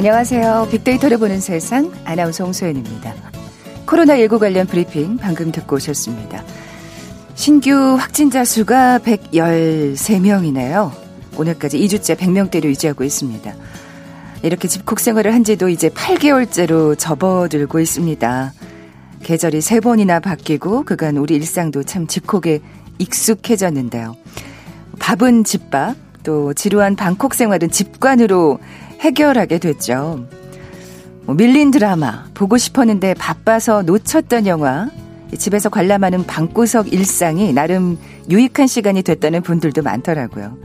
안녕하세요. 빅데이터를 보는 세상 아나운서 홍소연입니다. 코로나19 관련 브리핑 방금 듣고 오셨습니다. 신규 확진자 수가 113명이네요. 오늘까지 2주째 100명대로 유지하고 있습니다. 이렇게 집콕 생활을 한 지도 이제 8개월째로 접어들고 있습니다. 계절이 세 번이나 바뀌고 그간 우리 일상도 참 집콕에 익숙해졌는데요. 밥은 집밥, 또 지루한 방콕 생활은 집관으로 해결하게 됐죠. 뭐 밀린 드라마, 보고 싶었는데 바빠서 놓쳤던 영화, 집에서 관람하는 방구석 일상이 나름 유익한 시간이 됐다는 분들도 많더라고요.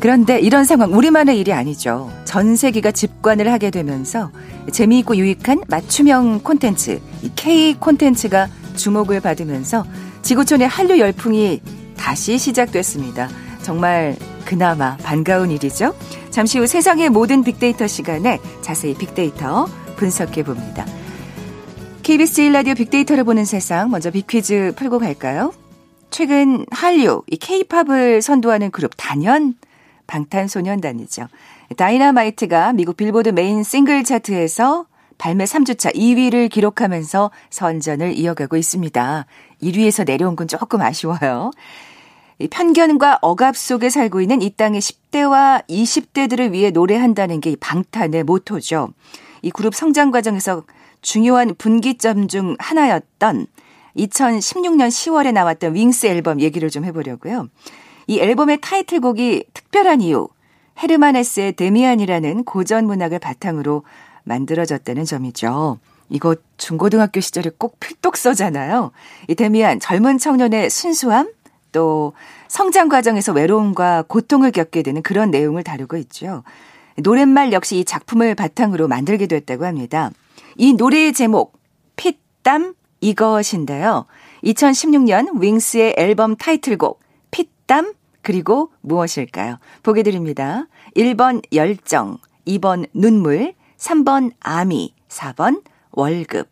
그런데 이런 상황 우리만의 일이 아니죠. 전 세계가 집관을 하게 되면서 재미있고 유익한 맞춤형 콘텐츠, K 콘텐츠가 주목을 받으면서 지구촌의 한류 열풍이 다시 시작됐습니다. 정말 그나마 반가운 일이죠. 잠시 후 세상의 모든 빅데이터 시간에 자세히 빅데이터 분석해 봅니다. KBS 1라디오 빅데이터를 보는 세상 먼저 빅퀴즈 풀고 갈까요? 최근 한류, 이 K-팝을 선도하는 그룹 단연 방탄소년단이죠. 다이나마이트가 미국 빌보드 메인 싱글 차트에서 발매 3주차 2위를 기록하면서 선전을 이어가고 있습니다. 1위에서 내려온 건 조금 아쉬워요. 편견과 억압 속에 살고 있는 이 땅의 10대와 20대들을 위해 노래한다는 게 방탄의 모토죠. 이 그룹 성장 과정에서 중요한 분기점 중 하나였던 2016년 10월에 나왔던 윙스 앨범 얘기를 좀 해보려고요. 이 앨범의 타이틀곡이 특별한 이유, 헤르마네스의 데미안이라는 고전 문학을 바탕으로 만들어졌다는 점이죠. 이거 중고등학교 시절에 꼭 필독 써잖아요. 이 데미안 젊은 청년의 순수함, 또 성장 과정에서 외로움과 고통을 겪게 되는 그런 내용을 다루고 있죠. 노랫말 역시 이 작품을 바탕으로 만들게 됐다고 합니다. 이 노래의 제목 핏땀 이것인데요. 2016년 윙스의 앨범 타이틀곡 핏땀 그리고 무엇일까요? 보게 드립니다. 1번 열정, 2번 눈물, 3번 아미, 4번 월급.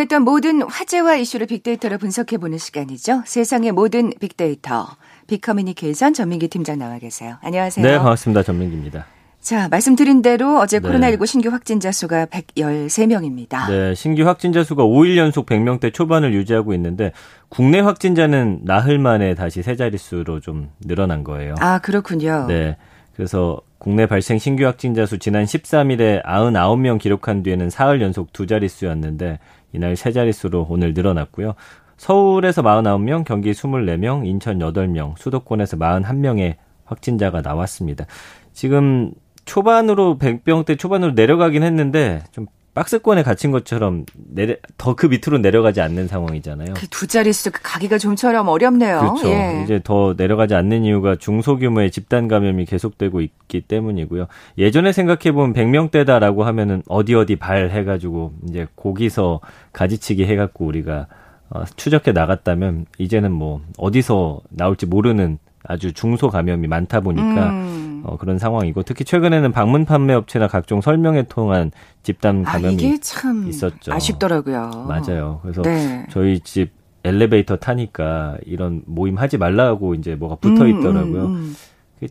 궁금했던 모든 화제와 이슈를 빅데이터로 분석해보는 시간이죠. 세상의 모든 빅데이터. 빅커뮤니케이션 전민기 팀장 나와 계세요. 안녕하세요. 네, 반갑습니다. 전민기입니다. 자, 말씀드린 대로 어제 네. 코로나19 신규 확진자 수가 113명입니다. 네, 신규 확진자 수가 5일 연속 100명대 초반을 유지하고 있는데 국내 확진자는 나흘 만에 다시 세 자릿수로 좀 늘어난 거예요. 아, 그렇군요. 네. 그래서 국내 발생 신규 확진자 수 지난 13일에 99명 기록한 뒤에는 사흘 연속 두 자릿수였는데 이날 세 자릿수로 오늘 늘어났고요. 서울에서 49명, 경기 24명, 인천 8명, 수도권에서 41명의 확진자가 나왔습니다. 지금 초반으로 100병대 초반으로 내려가긴 했는데 좀 박스권에 갇힌 것처럼 내려 더 그 밑으로 내려가지 않는 상황이잖아요. 그 두 자릿수 가기가 좀처럼 어렵네요. 그렇죠. 예. 이제 더 내려가지 않는 이유가 중소규모의 집단 감염이 계속되고 있기 때문이고요. 예전에 생각해 보면 100명대다라고 하면은 어디 어디 발 해가지고 이제 거기서 가지치기 해갖고 우리가 어, 추적해 나갔다면 이제는 뭐 어디서 나올지 모르는 아주 중소 감염이 많다 보니까 음. 어, 그런 상황이고 특히 최근에는 방문 판매 업체나 각종 설명에 통한 집단 아, 감염이 아, 있었죠. 아쉽더라고요. 맞아요. 그래서 네. 저희 집 엘리베이터 타니까 이런 모임 하지 말라고 이제 뭐가 붙어 음, 있더라고요. 음, 음, 음.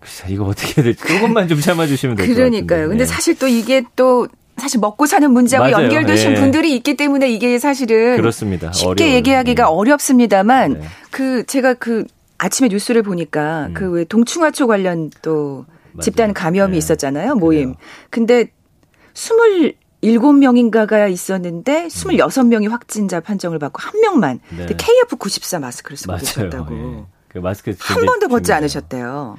글쎄 이거 어떻게 될지 조금만 좀 참아주시면 될 것 같아요. 그러니까요. 근데 네. 사실 또 이게 또 사실 먹고 사는 문제하고 맞아요. 연결되신 네. 분들이 있기 때문에 이게 사실은 그렇습니다. 쉽게 어려워요. 얘기하기가 네. 어렵습니다만 네. 그 제가 그 아침에 뉴스를 보니까 음. 그왜 동충하초 관련 또 맞아요. 집단 감염이 네. 있었잖아요. 모임. 그래요. 근데 27명인가가 있었는데 26명이 확진자 판정을 받고 한 명만 네. KF94 마스크를 쓰고 계셨다고. 네. 그 마스크 한 번도 벗지 않으셨대요.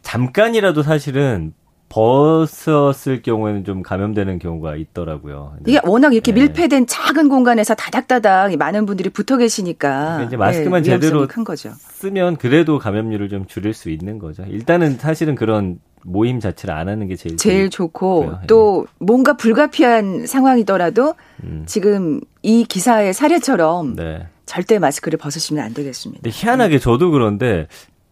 잠깐이라도 사실은 벗었을 경우에는 좀 감염되는 경우가 있더라고요. 이게 워낙 이렇게 네. 밀폐된 작은 공간에서 다닥다닥 많은 분들이 붙어 계시니까 이제 마스크만 네, 제대로 큰 거죠. 쓰면 그래도 감염률을 좀 줄일 수 있는 거죠. 일단은 사실은 그런 모임 자체를 안 하는 게 제일 제일 좋고 좋고요. 예. 또 뭔가 불가피한 상황이더라도 음. 지금 이 기사의 사례처럼 네. 절대 마스크를 벗으시면 안 되겠습니다. 희한하게 저도 그런데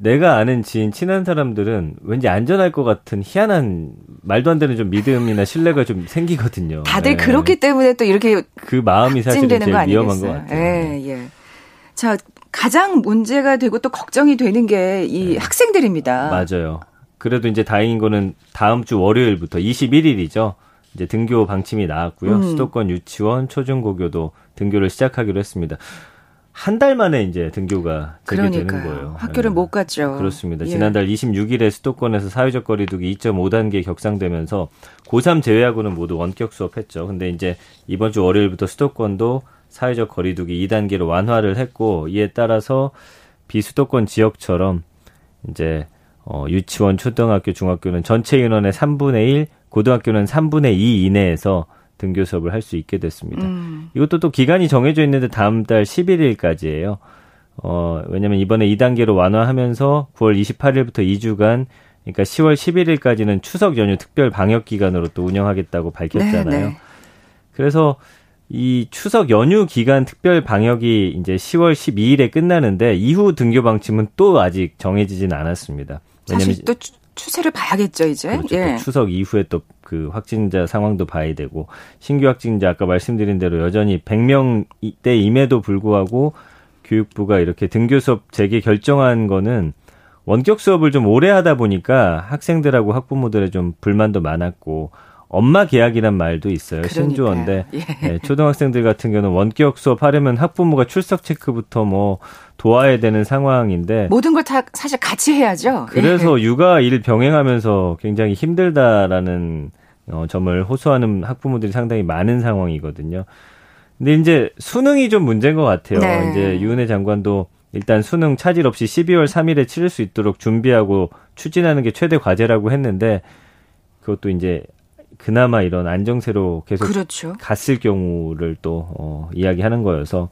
내가 아는 지인 친한 사람들은 왠지 안전할 것 같은 희한한 말도 안 되는 좀 믿음이나 신뢰가 좀 생기거든요. 다들 네. 그렇기 때문에 또 이렇게 그 마음이 사실 제일 위험한 것 같아요. 예, 예. 자, 가장 문제가 되고 또 걱정이 되는 게이 네. 학생들입니다. 맞아요. 그래도 이제 다행인 거는 다음 주 월요일부터 21일이죠. 이제 등교 방침이 나왔고요. 음. 수도권 유치원, 초중고교도 등교를 시작하기로 했습니다. 한 달 만에 이제 등교가 재개되는 거예요. 학교를 네. 못 갔죠. 그렇습니다. 예. 지난달 26일에 수도권에서 사회적 거리두기 2.5단계 격상되면서 고3 제외하고는 모두 원격 수업했죠. 근데 이제 이번 주 월요일부터 수도권도 사회적 거리두기 2단계로 완화를 했고 이에 따라서 비수도권 지역처럼 이제 어 유치원, 초등학교, 중학교는 전체 인원의 3분의 1, 고등학교는 3분의 2 이내에서 등교 수업을 할 수 있게 됐습니다. 음. 이것도 또 기간이 정해져 있는데 다음 달 11일까지예요. 어, 왜냐면 이번에 2단계로 완화하면서 9월 28일부터 2주간 그러니까 10월 11일까지는 추석 연휴 특별 방역 기간으로 또 운영하겠다고 밝혔잖아요. 네네. 네. 그래서 이 추석 연휴 기간 특별 방역이 이제 10월 12일에 끝나는데 이후 등교 방침은 또 아직 정해지진 않았습니다. 왜냐면 또 추 세를 봐야겠죠, 이제. 그렇죠. 예. 추석 이후에 또 그 확진자 상황도 봐야 되고 신규 확진자 아까 말씀드린 대로 여전히 100명대임에도 불구하고 교육부가 이렇게 등교 수업 재개 결정한 거는 원격 수업을 좀 오래 하다 보니까 학생들하고 학부모들의 좀 불만도 많았고 엄마 계약이란 말도 있어요. 그러니까요. 신조어인데 예. 네, 초등학생들 같은 경우는 원격 수업하려면 학부모가 출석 체크부터 뭐 도와야 되는 상황인데 모든 걸 다 사실 같이 해야죠. 그래서 예. 육아 일 병행하면서 굉장히 힘들다라는 어, 점을 호소하는 학부모들이 상당히 많은 상황이거든요. 근데 이제 수능이 좀 문제인 것 같아요. 네. 이제 유은혜 장관도 일단 수능 차질 없이 12월 3일에 치를 수 있도록 준비하고 추진하는 게 최대 과제라고 했는데 그것도 이제 그나마 이런 안정세로 계속 그렇죠. 갔을 경우를 또 어, 이야기하는 거여서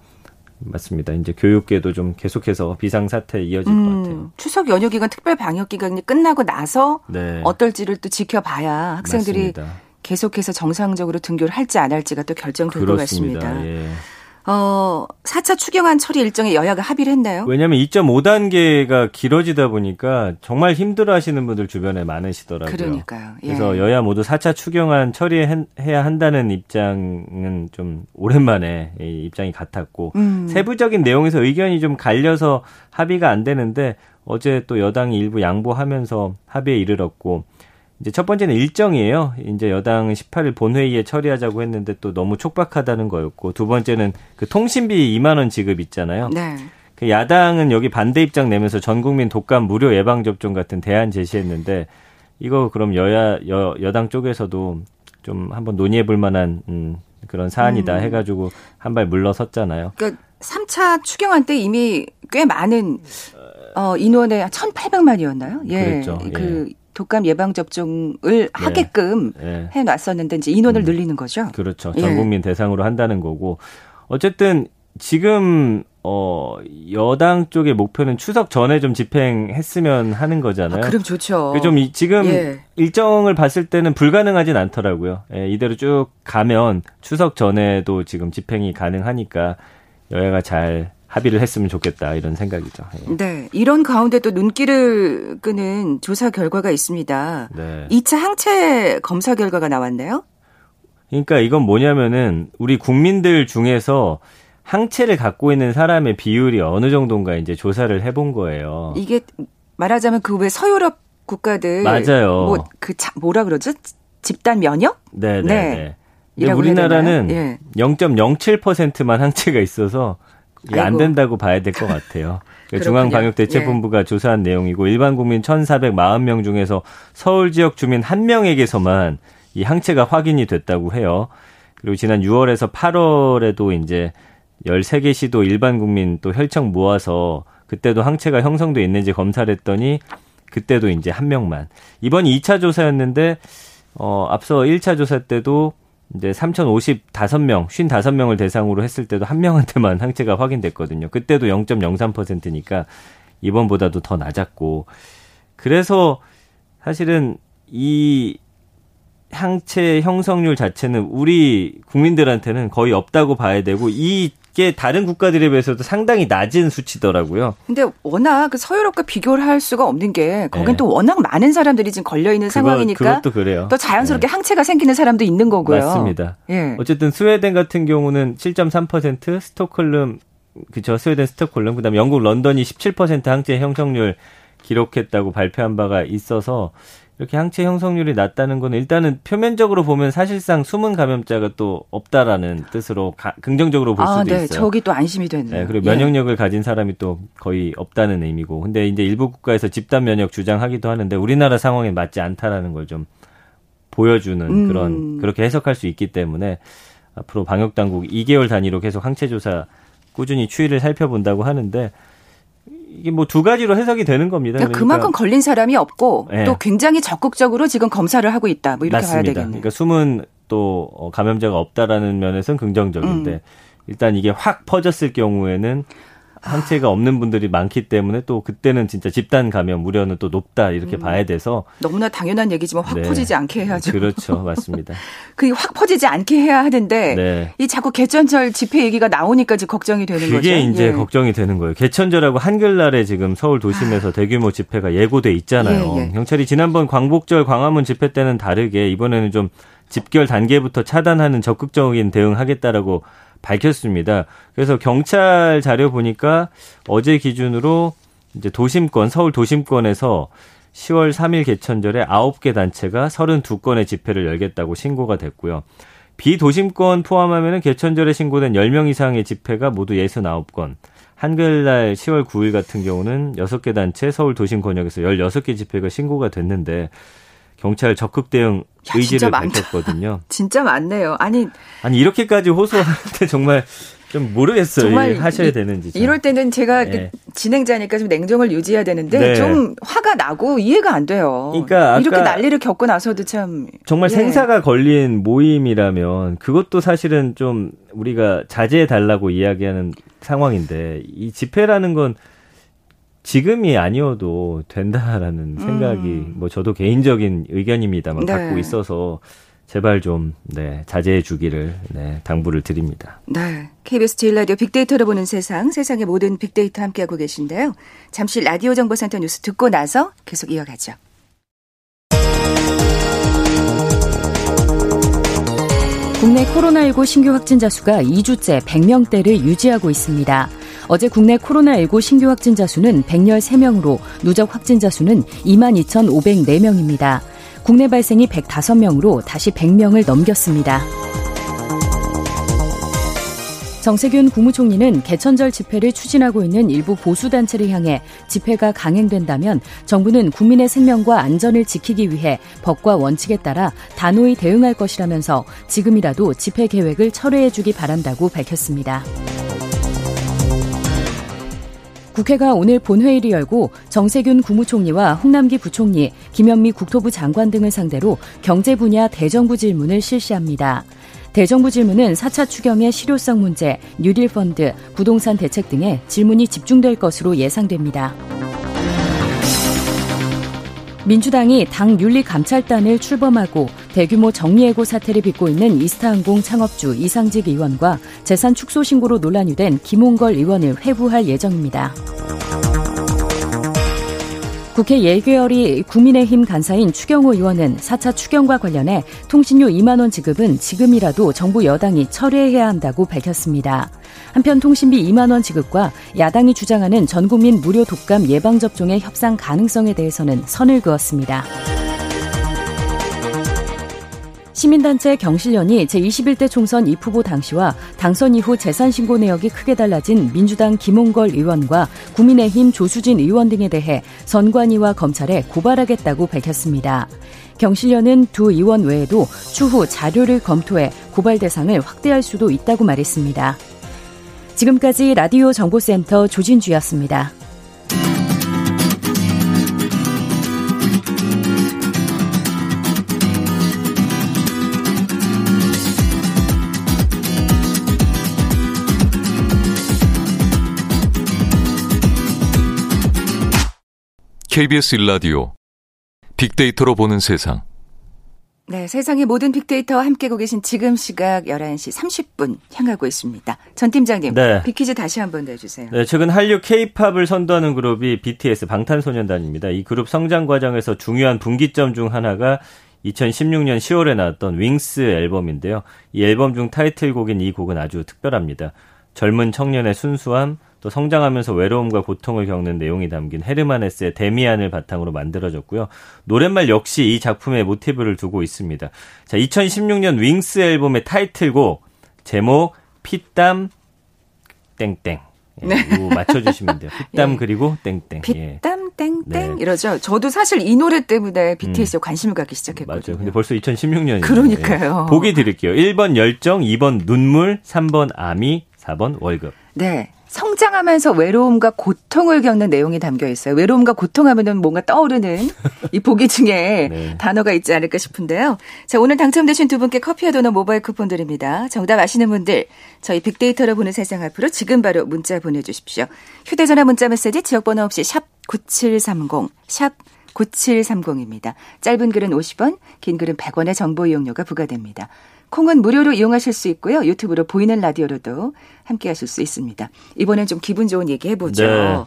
맞습니다. 이제 교육계도 좀 계속해서 비상 사태 이어질 음, 것 같아요. 추석 연휴 기간 특별 방역 기간이 끝나고 나서 네. 어떨지를 또 지켜봐야 학생들이 맞습니다. 계속해서 정상적으로 등교를 할지 안 할지가 또 결정될 그렇습니다. 것 같습니다. 예. 어, 4차 추경안 처리 일정에 여야가 합의를 했나요? 왜냐하면 2.5단계가 길어지다 보니까 정말 힘들어 하시는 분들 주변에 많으시더라고요. 그러니까요. 예. 그래서 여야 모두 4차 추경안 처리해야 한다는 입장은 좀 오랜만에 입장이 같았고 음. 세부적인 내용에서 의견이 좀 갈려서 합의가 안 되는데 어제 또 여당이 일부 양보하면서 합의에 이르렀고 이제 첫 번째는 일정이에요. 이제 여당 18일 본회의에 처리하자고 했는데 또 너무 촉박하다는 거였고 두 번째는 그 통신비 2만 원 지급 있잖아요. 네. 그 야당은 여기 반대 입장 내면서 전 국민 독감 무료 예방 접종 같은 대안 제시했는데 이거 그럼 여야 여, 여당 쪽에서도 좀 한번 논의해 볼 만한 음, 그런 사안이다 음. 해가지고 한 발 물러섰잖아요. 그러니까 3차 추경안 때 이미 꽤 많은 어, 인원의 1,800만이었나요? 예. 그랬죠. 그 예. 독감 예방 접종을 네. 하게끔 네. 해 놨었는데 이제 인원을 음. 늘리는 거죠. 그렇죠. 전 예. 국민 예. 대상으로 한다는 거고 어쨌든 지금 어 여당 쪽의 목표는 추석 전에 좀 집행했으면 하는 거잖아요. 아, 그럼 좋죠. 좀 이, 지금 예. 일정을 봤을 때는 불가능하진 않더라고요. 예, 이대로 쭉 가면 추석 전에도 지금 집행이 가능하니까 여야가 잘 합의를 했으면 좋겠다 이런 생각이죠. 예. 네, 이런 가운데 또 눈길을 끄는 조사 결과가 있습니다. 네. 2차 항체 검사 결과가 나왔네요. 그러니까 이건 뭐냐면은 우리 국민들 중에서 항체를 갖고 있는 사람의 비율이 어느 정도인가 이제 조사를 해본 거예요. 이게 말하자면 그 왜 서유럽 국가들 맞아요. 뭐 그 뭐라 그러죠? 집단 면역? 네네. 네. 네. 우리나라는 예. 0.07%만 항체가 있어서 안 된다고 봐야 될 것 같아요. 중앙방역대책본부가 예. 조사한 내용이고 일반 국민 1,440명 중에서 서울 지역 주민 한 명에게서만 이 항체가 확인이 됐다고 해요. 그리고 지난 6월에서 8월에도 이제 13개 시도 일반 국민 또 혈청 모아서 그때도 항체가 형성돼 있는지 검사를 했더니 그때도 이제 한 명만. 이번이 2차 조사였는데 어 앞서 1차 조사 때도 이제 3,055명, 55명을 대상으로 했을 때도 한 명한테만 항체가 확인됐거든요. 그때도 0.03%니까 이번보다도 더 낮았고. 그래서 사실은 이 항체 형성률 자체는 우리 국민들한테는 거의 없다고 봐야 되고 이 게 다른 국가들에 비해서도 상당히 낮은 수치더라고요. 근데 워낙 그 서유럽과 비교를 할 수가 없는 게 거긴 네. 또 워낙 많은 사람들이 지금 걸려 있는 상황이니까 그것도 그래요. 또 자연스럽게 네. 항체가 생기는 사람도 있는 거고요. 맞습니다. 예. 어쨌든 스웨덴 같은 경우는 7.3%, 스톡홀름 그죠 스웨덴 스톡홀름 그다음에 영국 런던이 17% 항체 형성률 기록했다고 발표한 바가 있어서 이렇게 항체 형성률이 낮다는 거는 일단은 표면적으로 보면 사실상 숨은 감염자가 또 없다라는 뜻으로 가, 긍정적으로 볼 아, 수도 네. 있어요. 저기 또 안심이 되네요. 네, 그리고 면역력을 예. 가진 사람이 또 거의 없다는 의미고. 근데 이제 일부 국가에서 집단 면역 주장하기도 하는데 우리나라 상황에 맞지 않다라는 걸 좀 보여주는 음. 그런 그렇게 해석할 수 있기 때문에 앞으로 방역 당국 2개월 단위로 계속 항체 조사 꾸준히 추이를 살펴본다고 하는데 이게 뭐 두 가지로 해석이 되는 겁니다. 그러니까 그만큼 걸린 사람이 없고 네. 또 굉장히 적극적으로 지금 검사를 하고 있다. 뭐 이렇게 맞습니다. 봐야 되겠네요. 그러니까 숨은 또 어, 감염자가 없다라는 면에서는 긍정적인데 음. 일단 이게 확 퍼졌을 경우에는 항체가 없는 분들이 많기 때문에 또 그때는 진짜 집단 감염 우려는 또 높다 이렇게 음. 봐야 돼서 너무나 당연한 얘기지만 확 네. 퍼지지 않게 해야죠. 그렇죠, 맞습니다. 그게 확 퍼지지 않게 해야 하는데 네. 이 자꾸 개천절 집회 얘기가 나오니까 지금 걱정이 되는 그게 거죠. 그게 이제 예. 걱정이 되는 거예요. 개천절하고 한글날에 지금 서울 도심에서 아. 대규모 집회가 예고돼 있잖아요. 예, 예. 경찰이 지난번 광복절 광화문 집회 때는 다르게 이번에는 좀 집결 단계부터 차단하는 적극적인 대응하겠다라고 밝혔습니다. 그래서 경찰 자료 보니까 어제 기준으로 이제 도심권, 서울 도심권에서 10월 3일 개천절에 9개 단체가 32건의 집회를 열겠다고 신고가 됐고요. 비도심권 포함하면 개천절에 신고된 10명 이상의 집회가 모두 69건. 한글날 10월 9일 같은 경우는 6개 단체 서울 도심 권역에서 16개 집회가 신고가 됐는데 경찰 적극 대응 야, 의지를 밝혔거든요. 진짜 많네요. 아니 아니 이렇게까지 호소하는데 정말 좀 모르겠어요. 정말 하셔야 이, 되는지. 좀. 이럴 때는 제가 네. 진행자니까 좀 냉정을 유지해야 되는데 네. 좀 화가 나고 이해가 안 돼요. 그러니까 이렇게 난리를 겪고 나서도 참 정말 예. 생사가 걸린 모임이라면 그것도 사실은 좀 우리가 자제해 달라고 이야기하는 상황인데 이 집회라는 건 지금이 아니어도 된다라는 음. 생각이 음. 뭐 저도 개인적인 의견입니다만 네. 갖고 있어서 제발 좀 네, 자제해 주기를 네, 당부를 드립니다. 네. KBS 제일 라디오 빅데이터로 보는 세상, 세상의 모든 빅데이터 함께하고 계신데요. 잠시 라디오 정보센터 뉴스 듣고 나서 계속 이어가죠. 국내 코로나19 신규 확진자 수가 2주째 100명대를 유지하고 있습니다. 어제 국내 코로나19 신규 확진자 수는 113명으로 누적 확진자 수는 22,504명입니다. 국내 발생이 105명으로 다시 100명을 넘겼습니다. 정세균 국무총리는 개천절 집회를 추진하고 있는 일부 보수단체를 향해 집회가 강행된다면 정부는 국민의 생명과 안전을 지키기 위해 법과 원칙에 따라 단호히 대응할 것이라면서 지금이라도 집회 계획을 철회해주기 바란다고 밝혔습니다. 국회가 오늘 본회의를 열고 정세균 국무총리와 홍남기 부총리, 김현미 국토부 장관 등을 상대로 경제 분야 대정부 질문을 실시합니다. 대정부 질문은 4차 추경의 실효성 문제, 뉴딜 펀드, 부동산 대책 등에 질문이 집중될 것으로 예상됩니다. 민주당이 당 윤리감찰단을 출범하고 대규모 정리해고 사태를 빚고 있는 이스타항공 창업주 이상직 의원과 재산 축소 신고로 논란이 된 김홍걸 의원을 회부할 예정입니다. 국회 예결위 국민의힘 간사인 추경호 의원은 4차 추경과 관련해 통신료 2만 원 지급은 지금이라도 정부 여당이 철회해야 한다고 밝혔습니다. 한편 통신비 2만 원 지급과 야당이 주장하는 전국민 무료 독감 예방 접종의 협상 가능성에 대해서는 선을 그었습니다. 시민단체 경실련이 제21대 총선 입후보 당시와 당선 이후 재산신고 내역이 크게 달라진 민주당 김홍걸 의원과 국민의힘 조수진 의원 등에 대해 선관위와 검찰에 고발하겠다고 밝혔습니다. 경실련은 두 의원 외에도 추후 자료를 검토해 고발 대상을 확대할 수도 있다고 말했습니다. 지금까지 라디오 정보센터 조진주였습니다. KBS 일라디오 빅데이터로 보는 세상. 네, 세상의 모든 빅데이터와 함께고 계신 지금 시각 11시 30분 향하고 있습니다. 전 팀장님, 네. 빅퀴즈 다시 한번 내주세요. 네, 최근 한류 K-팝을 선도하는 그룹이 BTS 방탄소년단입니다. 이 그룹 성장 과정에서 중요한 분기점 중 하나가 2016년 10월에 나왔던 윙스 앨범인데요. 이 앨범 중 타이틀곡인 이 곡은 아주 특별합니다. 젊은 청년의 순수함, 또 성장하면서 외로움과 고통을 겪는 내용이 담긴 헤르마네스의 데미안을 바탕으로 만들어졌고요. 노랫말 역시 이 작품의 모티브를 두고 있습니다. 자, 2016년 윙스 앨범의 타이틀곡 제목 피땀 땡땡. 예, 네. 맞춰주시면 돼요. 피땀 예. 그리고 땡땡. 예. 빗땀 땡땡 네. 이러죠. 저도 사실 이 노래 때문에 BTS에 관심을 갖기 시작했거든요. 맞아요. 근데 벌써 2016년이에요. 그러니까요. 보기 드릴게요. 1번 열정, 2번 눈물, 3번 아미, 4번 월급. 네. 성장하면서 외로움과 고통을 겪는 내용이 담겨 있어요. 외로움과 고통하면은 뭔가 떠오르는 이 보기 중에 네. 단어가 있지 않을까 싶은데요. 자, 오늘 당첨되신 두 분께 커피와 도넛 모바일 쿠폰 드립니다. 정답 아시는 분들 저희 빅데이터로 보는 세상 앞으로 지금 바로 문자 보내 주십시오. 휴대 전화 문자 메시지 지역 번호 없이 샵 9730, 샵 9730입니다. 짧은 글은 50원, 긴 글은 100원의 정보 이용료가 부과됩니다. 콩은 무료로 이용하실 수 있고요. 유튜브로 보이는 라디오로도 함께 하실 수 있습니다. 이번엔 좀 기분 좋은 얘기 해보죠. 네.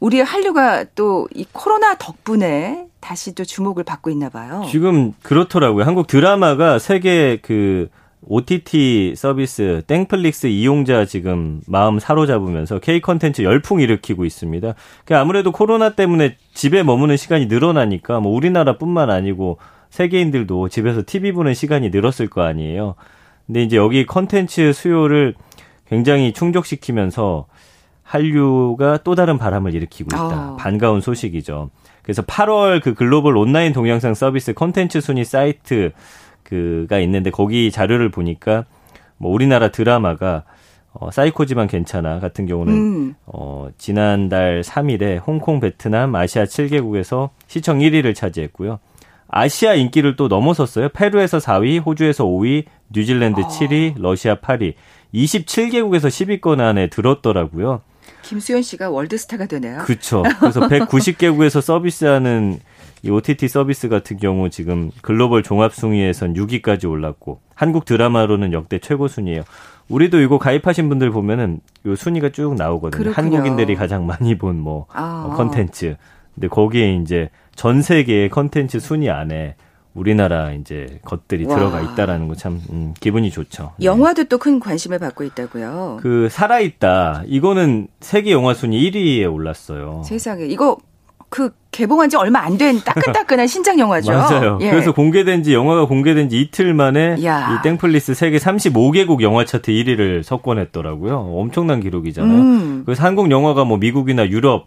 우리의 한류가 또 이 코로나 덕분에 다시 또 주목을 받고 있나 봐요. 지금 그렇더라고요. 한국 드라마가 세계 그 OTT 서비스 땡플릭스 이용자 지금 마음 사로잡으면서 K 컨텐츠 열풍 일으키고 있습니다. 그 아무래도 코로나 때문에 집에 머무는 시간이 늘어나니까 뭐 우리나라뿐만 아니고 세계인들도 집에서 TV 보는 시간이 늘었을 거 아니에요. 근데 이제 여기 컨텐츠 수요를 굉장히 충족시키면서 한류가 또 다른 바람을 일으키고 있다. 어. 반가운 소식이죠. 그래서 8월 그 글로벌 온라인 동영상 서비스 컨텐츠 순위 사이트 그가 있는데 거기 자료를 보니까 뭐 우리나라 드라마가 어, 사이코지만 괜찮아 같은 경우는 음. 어, 지난달 3일에 홍콩, 베트남, 아시아 7개국에서 시청 1위를 차지했고요. 아시아 인기를 또 넘어섰어요. 페루에서 4위, 호주에서 5위, 뉴질랜드 7위, 러시아 8위. 27개국에서 10위권 안에 들었더라고요. 김수현 씨가 월드스타가 되네요. 그렇죠. 그래서 190개국에서 서비스하는 이 OTT 서비스 같은 경우 지금 글로벌 종합 순위에선 6위까지 올랐고 한국 드라마로는 역대 최고 순위예요. 우리도 이거 가입하신 분들 보면은 요 순위가 쭉 나오거든요. 그렇군요. 한국인들이 가장 많이 본뭐 아. 컨텐츠. 근데 거기에 이제 전 세계의 컨텐츠 순위 안에 우리나라 이제 것들이 와. 들어가 있다라는 거참 음, 기분이 좋죠. 네. 영화도 또큰 관심을 받고 있다고요. 그 살아있다. 이거는 세계 영화 순위 1위에 올랐어요. 세상에 이거 그 개봉한 지 얼마 안 된 따끈따끈한 신작 영화죠. 맞아요. 예. 그래서 공개된 지 영화가 공개된 지 이틀 만에 야. 이 땡플리스 세계 35개국 영화 차트 1위를 석권했더라고요. 엄청난 기록이잖아요. 음. 그래서 한국 영화가 뭐 미국이나 유럽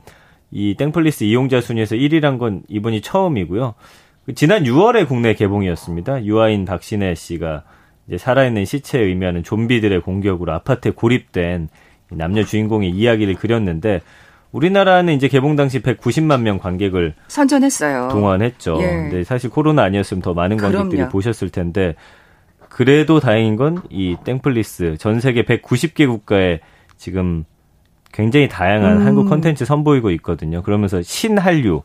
이 땡플릭스 이용자 순위에서 1위란 건 이번이 처음이고요. 그 지난 6월에 국내 개봉이었습니다. 유아인 박신혜 씨가 이제 살아있는 시체를 의미하는 좀비들의 공격으로 아파트에 고립된 이 남녀 주인공의 이야기를 그렸는데 우리나라는 이제 개봉 당시 190만 명 관객을 선전했어요. 동원했죠. 예. 근데 사실 코로나 아니었으면 더 많은 관객들이 그럼요. 보셨을 텐데 그래도 다행인 건 이 땡플릭스 전 세계 190개 국가에 지금 굉장히 다양한 음. 한국 컨텐츠 선보이고 있거든요. 그러면서 신한류,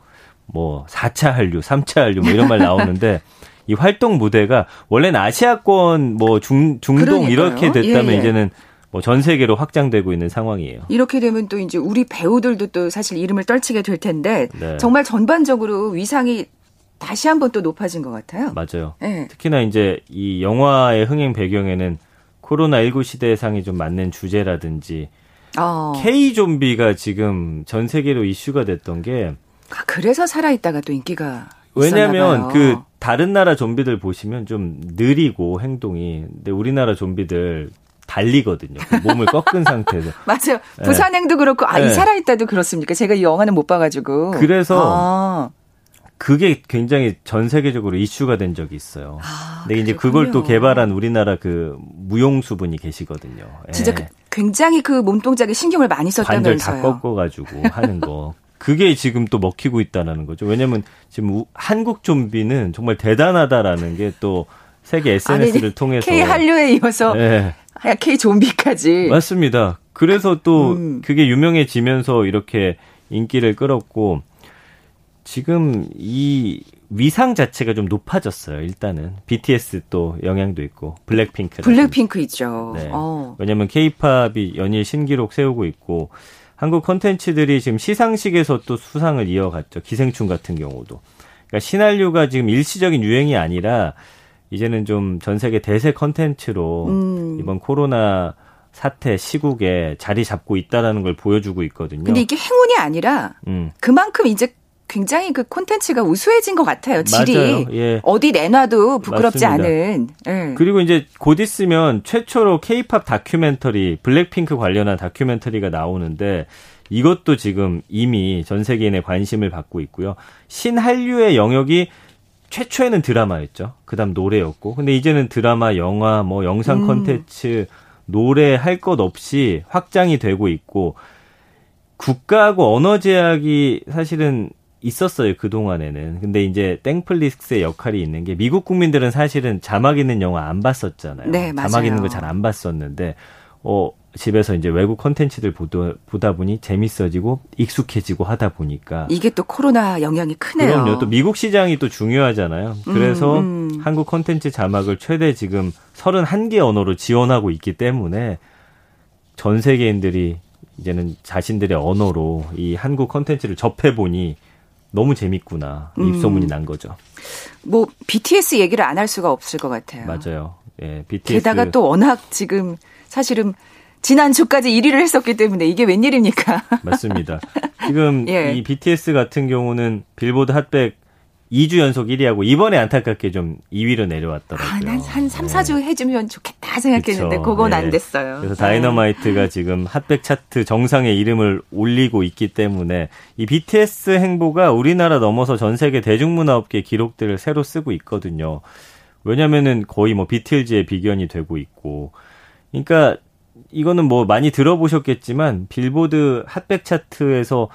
뭐 4차 한류, 3차 한류 뭐 이런 말 나오는데 이 활동 무대가 원래는 아시아권 뭐 중, 중동 그러니까요. 이렇게 됐다면 예, 예. 이제는 뭐 전 세계로 확장되고 있는 상황이에요. 이렇게 되면 또 이제 우리 배우들도 또 사실 이름을 떨치게 될 텐데 네. 정말 전반적으로 위상이 다시 한번 또 높아진 것 같아요. 맞아요. 예. 특히나 이제 이 영화의 흥행 배경에는 코로나19 시대상이 좀 맞는 주제라든지 어. K 좀비가 지금 전 세계로 이슈가 됐던 게 아, 그래서 살아있다가 또 인기가 왜냐면 봐요. 그 다른 나라 좀비들 보시면 좀 느리고 행동이 근데 우리나라 좀비들 달리거든요. 그 몸을 꺾은 상태에서. 맞아요. 네. 부산행도 그렇고 아, 이 네. 살아있다도 그렇습니까? 제가 이 영화는 못 봐가지고. 그래서 아, 그게 굉장히 전 세계적으로 이슈가 된 적이 있어요. 아, 근데 이제 그랬군요. 그걸 또 개발한 우리나라 그 무용수 분이 계시거든요. 진짜 예. 그- 굉장히 그 몸동작에 신경을 많이 관절 다 썼다면서요. 꺾어가지고 하는 거. 그게 지금 또 먹히고 있다라는 거죠. 왜냐면 지금 우- 한국 좀비는 정말 대단하다라는 게 또 세계 SNS를 아니, 통해서 K 한류에 이어서 네, 아, K 좀비까지. 맞습니다. 그래서 또 음. 그게 유명해지면서 이렇게 인기를 끌었고 지금 이 위상 자체가 좀 높아졌어요. 일단은 BTS 또 영향도 있고 블랙핑크. 블랙핑크 있죠. 네. 어. 왜냐하면 K-팝이 연일 신기록 세우고 있고 한국 컨텐츠들이 지금 시상식에서 또 수상을 이어갔죠. 기생충 같은 경우도. 그러니까 신한류가 지금 일시적인 유행이 아니라 이제는 좀 전 세계 대세 컨텐츠로 음. 이번 코로나 사태 시국에 자리 잡고 있다라는 걸 보여주고 있거든요. 근데 이게 행운이 아니라 음. 그만큼 이제 굉장히 그 콘텐츠가 우수해진 것 같아요. 질이 예. 어디 내놔도 부끄럽지 맞습니다. 않은. 예. 그리고 이제 곧 있으면 최초로 K-팝 다큐멘터리 블랙핑크 관련한 다큐멘터리가 나오는데 이것도 지금 이미 전 세계인의 관심을 받고 있고요. 신한류의 영역이 최초에는 드라마였죠. 그다음 노래였고. 근데 이제는 드라마, 영화, 뭐 영상 콘텐츠, 음. 노래 할 것 없이 확장이 되고 있고 국가하고 언어 제약이 사실은 있었어요 그 동안에는. 근데 이제 땡플릭스의 역할이 있는 게 미국 국민들은 사실은 자막 있는 영화 안 봤었잖아요. 네, 맞아요. 자막 있는 거 잘 안 봤었는데 어 집에서 이제 외국 콘텐츠들 보다, 보다 보니 재밌어지고 익숙해지고 하다 보니까 이게 또 코로나 영향이 크네요. 그럼요. 또 미국 시장이 또 중요하잖아요. 그래서 음, 음. 한국 콘텐츠 자막을 최대 지금 31개 언어로 지원하고 있기 때문에 전 세계인들이 이제는 자신들의 언어로 이 한국 콘텐츠를 접해 보니 너무 재밌구나 음. 입소문이 난 거죠. 뭐 BTS 얘기를 안 할 수가 없을 것 같아요. 맞아요. 예, BTS 게다가 또 워낙 지금 사실은 지난 주까지 1위를 했었기 때문에 이게 웬일입니까? 맞습니다. 지금 예. 이 BTS 같은 경우는 빌보드 핫백 2주 연속 1위하고 이번에 안타깝게 좀 2위로 내려왔더라고요. 아, 난한 3, 4주 네. 해주면 좋겠다 생각했는데 그쵸. 그건 네. 안 됐어요. 그래서 다이너마이트가 네. 지금 핫백 차트 정상에 이름을 올리고 있기 때문에 이 BTS 행보가 우리나라 넘어서 전 세계 대중문화업계 기록들을 새로 쓰고 있거든요. 왜냐면은 거의 뭐 비틀즈의 비견이 되고 있고. 그러니까 이거는 뭐 많이 들어보셨겠지만 빌보드 핫백 차트에서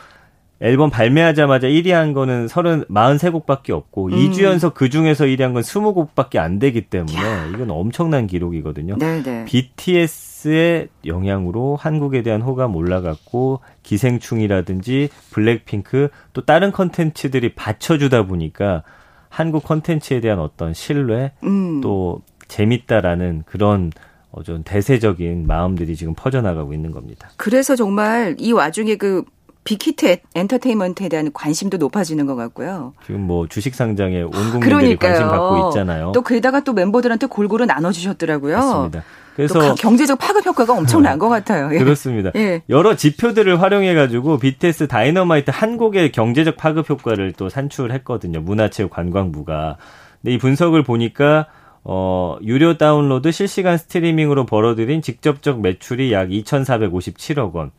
앨범 발매하자마자 1위 한 거는 30, 43곡밖에 없고 음. 2주 연속 그 중에서 1위 한 건 20곡밖에 안 되기 때문에 야. 이건 엄청난 기록이거든요. 네네. BTS의 영향으로 한국에 대한 호감 올라갔고 기생충이라든지 블랙핑크 또 다른 컨텐츠들이 받쳐주다 보니까 한국 컨텐츠에 대한 어떤 신뢰 음. 또 재밌다라는 그런 어, 좀 대세적인 마음들이 지금 퍼져나가고 있는 겁니다. 그래서 정말 이 와중에 그 빅히트 엔터테인먼트에 대한 관심도 높아지는 것 같고요. 지금 뭐 주식 상장에 온 국민들이 그러니까요. 관심 갖고 있잖아요. 또 게다가 또 멤버들한테 골고루 나눠주셨더라고요. 맞습니다. 그래서 경제적 파급 효과가 엄청난 것 같아요. 예. 그렇습니다. 예. 여러 지표들을 활용해가지고 BTS 다이너마이트 한 곡의 경제적 파급 효과를 또 산출했거든요. 문화체육관광부가. 근데 이 분석을 보니까 어, 유료 다운로드 실시간 스트리밍으로 벌어들인 직접적 매출이 약 2,457억 원.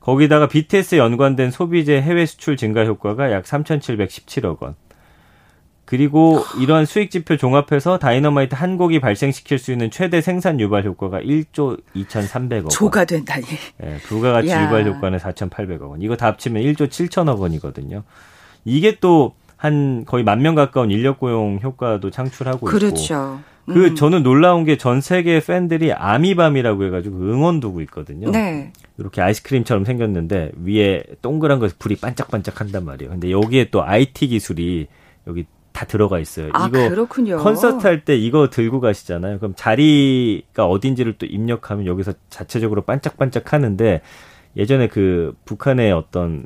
거기다가 BTS에 연관된 소비재 해외 수출 증가 효과가 약 3,717억 원. 그리고 이러한 수익 지표 종합해서 다이너마이트 한 곡이 발생시킬 수 있는 최대 생산 유발 효과가 1조 2,300억 원. 조가 된다니. 네, 부가가치 야. 유발 효과는 4,800억 원. 이거 다 합치면 1조 7천억 원이거든요. 이게 또 한 거의 만 명 가까운 인력 고용 효과도 창출하고 그렇죠. 있고. 그 음. 저는 놀라운 게 전 세계 팬들이 아미밤이라고 해가지고 응원 두고 있거든요. 네. 이렇게 아이스크림처럼 생겼는데 위에 동그란 거 불이 반짝반짝 한단 말이에요. 근데 여기에 또 IT 기술이 여기 다 들어가 있어요. 아, 이거 그렇군요. 콘서트 할 때 이거 들고 가시잖아요. 그럼 자리가 어딘지를 또 입력하면 여기서 자체적으로 반짝반짝 하는데 예전에 그 북한의 어떤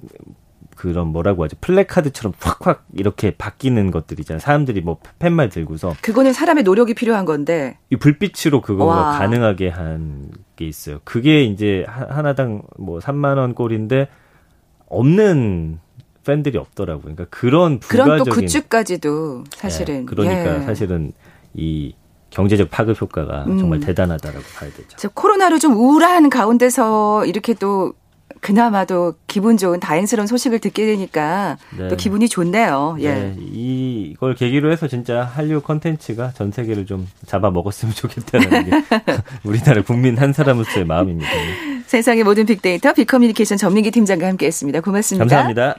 그런 뭐라고 하죠 플래카드처럼 확확 이렇게 바뀌는 것들이잖아요. 사람들이 뭐 펜말 들고서 그거는 사람의 노력이 필요한 건데 이 불빛으로 그거가 가능하게 한 게 있어요. 그게 이제 하나당 뭐 3만 원 꼴인데 없는 팬들이 없더라고요. 그러니까 그런 부가적인 그런 또 굿즈까지도 사실은 네, 그러니까 예. 사실은 이 경제적 파급 효과가 음. 정말 대단하다라고 봐야 되죠. 코로나로 좀 우울한 가운데서 이렇게 또 그나마도 기분 좋은 다행스러운 소식을 듣게 되니까 네. 또 기분이 좋네요. 예. 네, 이걸 계기로 해서 진짜 한류 컨텐츠가 전 세계를 좀 잡아 먹었으면 좋겠다는 게 우리나라 국민 한 사람으로서의 마음입니다. 세상의 모든 빅데이터 빅커뮤니케이션 전민기 팀장과 함께했습니다. 고맙습니다. 감사합니다.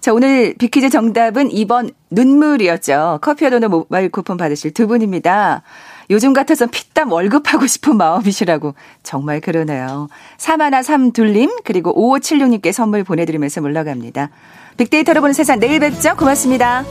자, 오늘 빅퀴즈 정답은 2번 눈물이었죠. 커피와 도넛 모바일 쿠폰 받으실 두 분입니다. 요즘 같아선 피땀 월급하고 싶은 마음이시라고 정말 그러네요. 3132님 그리고 5576님께 선물 보내드리면서 물러갑니다. 빅데이터로 보는 세상 내일 뵙죠. 고맙습니다.